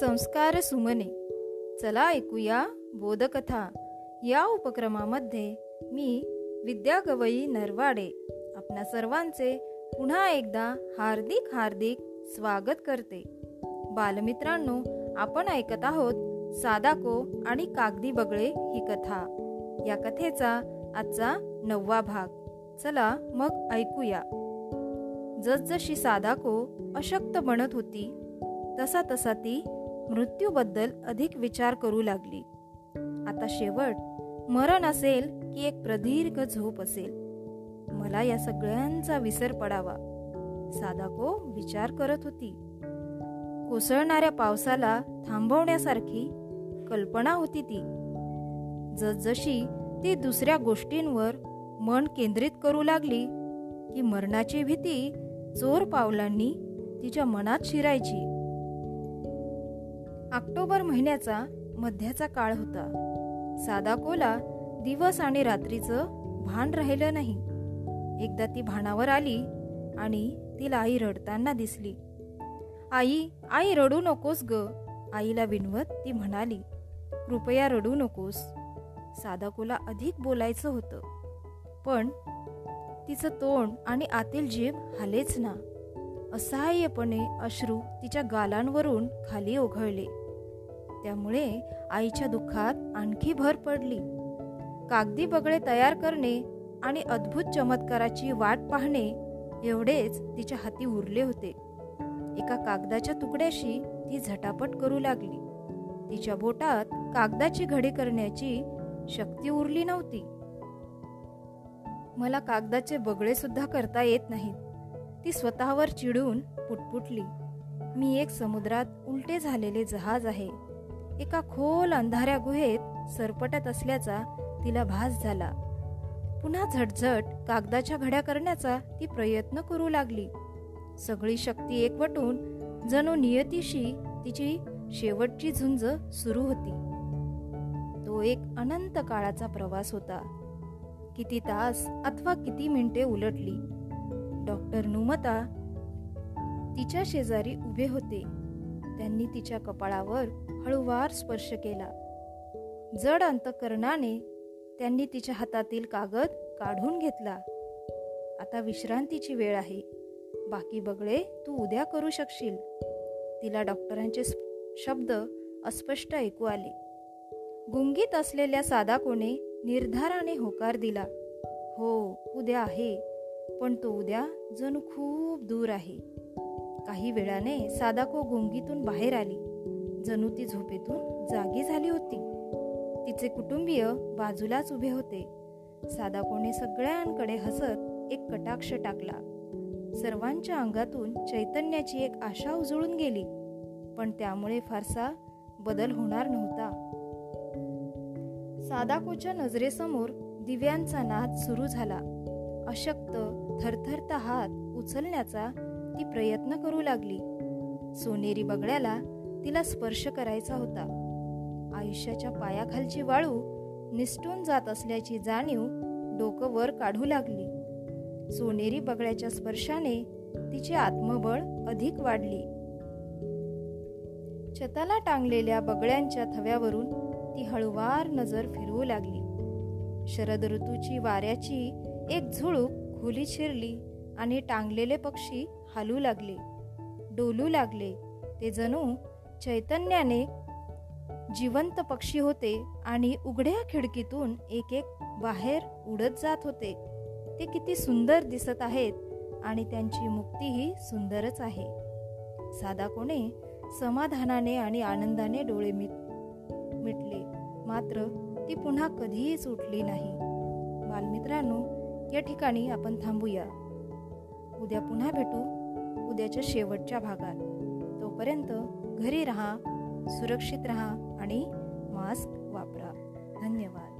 संस्कार सुमने. चला ऐकूया बोधकथा. या उपक्रमामध्ये मी विद्या गवई नरवाडे आपल्या सर्वांचे पुन्हा एकदा हार्दिक हार्दिक स्वागत करते. बालमित्रांनो आपण ऐकत आहोत सादाको आणि कागदी बगळे ही कथा. या कथेचा आजचा नववा भाग. चला मग ऐकूया. जसजशी सादाको अशक्त बनत होती तसा तसा ती मृत्यूबद्दल अधिक विचार करू लागली. आता शेवट मरण असेल की एक प्रदीर्घ झोप असेल. मला या सगळ्यांचा विसर पडावा सादाको विचार करत होती. कोसळणाऱ्या पावसाला थांबवण्यासारखी कल्पना होती ती. जसजशी ती दुसऱ्या गोष्टींवर मन केंद्रित करू लागली की मरणाची भीती चोर पावलांनी तिच्या मनात शिरायची. ऑक्टोबर महिन्याचा मध्याचा काळ होता. सादाकोला दिवस आणि रात्रीचं भान राहिलं नाही. एकदा ती भानावर आली आणि तिला आई रडताना दिसली. आई आई रडू नकोस ग आईला विनवत ती म्हणाली. कृपया रडू नकोस. सादाकोला अधिक बोलायचं होतं. पण तिचं तोंड आणि आतील जीभ हालेच ना. असहाय्यपणे अश्रू तिच्या गालांवरून खाली ओघळले. त्यामुळे आईच्या दुःखात आणखी भर पडली. कागदी बगळे तयार करणे आणि अद्भुत चमत्काराची वाट पाहणे एवढेच तिच्या हाती उरले होते. एका कागदाच्या तुकड्याशी ती झटापट करू लागली. तिच्या बोटात कागदाची घडी करण्याची शक्ती उरली नव्हती. मला कागदाचे बगळे सुद्धा करता येत नाहीत. ती स्वतःवर चिडून पुटपुटली. मी एक समुद्रात उलटे झालेले जहाज आहे. एका खोल अंधाऱ्या गुहेत सरपटत असल्याचा तिला भास झाला. पुन्हा झटझट कागदाच्या घड्या करण्याचा ती प्रयत्न करू लागली. सगळी शक्ती एकवटून जणू नियतीशी तिची शेवटची झुंज सुरू होती. तो एक अनंत काळाचा प्रवास होता. किती तास अथवा किती मिनिटे उलटली. डॉक्टर नुमता तिच्या शेजारी उभे होते. त्यांनी तिच्या कपाळावर हळूवार स्पर्श केला. जड अंतकरणाने त्यांनी तिच्या हातातील कागद काढून घेतला. आता विश्रांतीची वेळ आहे. बाकी बगळे तू उद्या करू शकशील. तिला डॉक्टरांचे शब्द अस्पष्ट ऐकू आले. गुंगीत असलेल्या सादाकोने निर्धाराने होकार दिला. हो उद्या आहे. पण तो उद्या जणू खूप दूर आहे. काही वेळाने सादाको घोंगीतून बाहेर आली. जणू ती झोपेतून जागी झाली होती. तिचे कुटुंबीय बाजूलाच उभे होते. सादाकोने सगळ्यांकडे हसत एक कटाक्ष टाकला. सर्वांच्या अंगातून चैतन्याची एक आशा उजळून गेली. पण त्यामुळे फारसा बदल होणार नव्हता. सादाकोच्या नजरेसमोर दिव्यांचा नाद सुरू झाला. अशक्त थरथरता हात उचलण्याचा ती प्रयत्न करू लागली. सोनेरी बगड्याला तिला स्पर्श करायचा होता. आयुष्याच्या पायाखालची वाळू निसटून जात असल्याची जाणीव डोकं वर काढू लागली. सोनेरी बगड्याच्या स्पर्शाने तिचे आत्मबळ अधिक वाढली. छताला टांगलेल्या बगड्यांच्या थव्यावरून ती हळुवार नजर फिरवू लागली. शरद ऋतूची वाऱ्याची एक झुळूक खोली शिरली आणि टांगलेले पक्षी हालू लागले डोलू लागले. ते जणू चैतन्याने जिवंत पक्षी होते आणि उघड्या खिडकीतून एक एक बाहेर उडत जात होते. ते किती सुंदर दिसत आहेत आणि त्यांची मुक्तीही सुंदरच आहे. साधा कोणे समाधानाने आणि आनंदाने डोळे मिट मिटले. मात्र ती पुन्हा कधीच उठली नाही. बालमित्रांनो या ठिकाणी आपण थांबूया. उद्या पुन्हा भेटू उद्याच्या शेवटच्या भागात. तोपर्यंत घरी राहा सुरक्षित राहा आणि मास्क वापरा. धन्यवाद.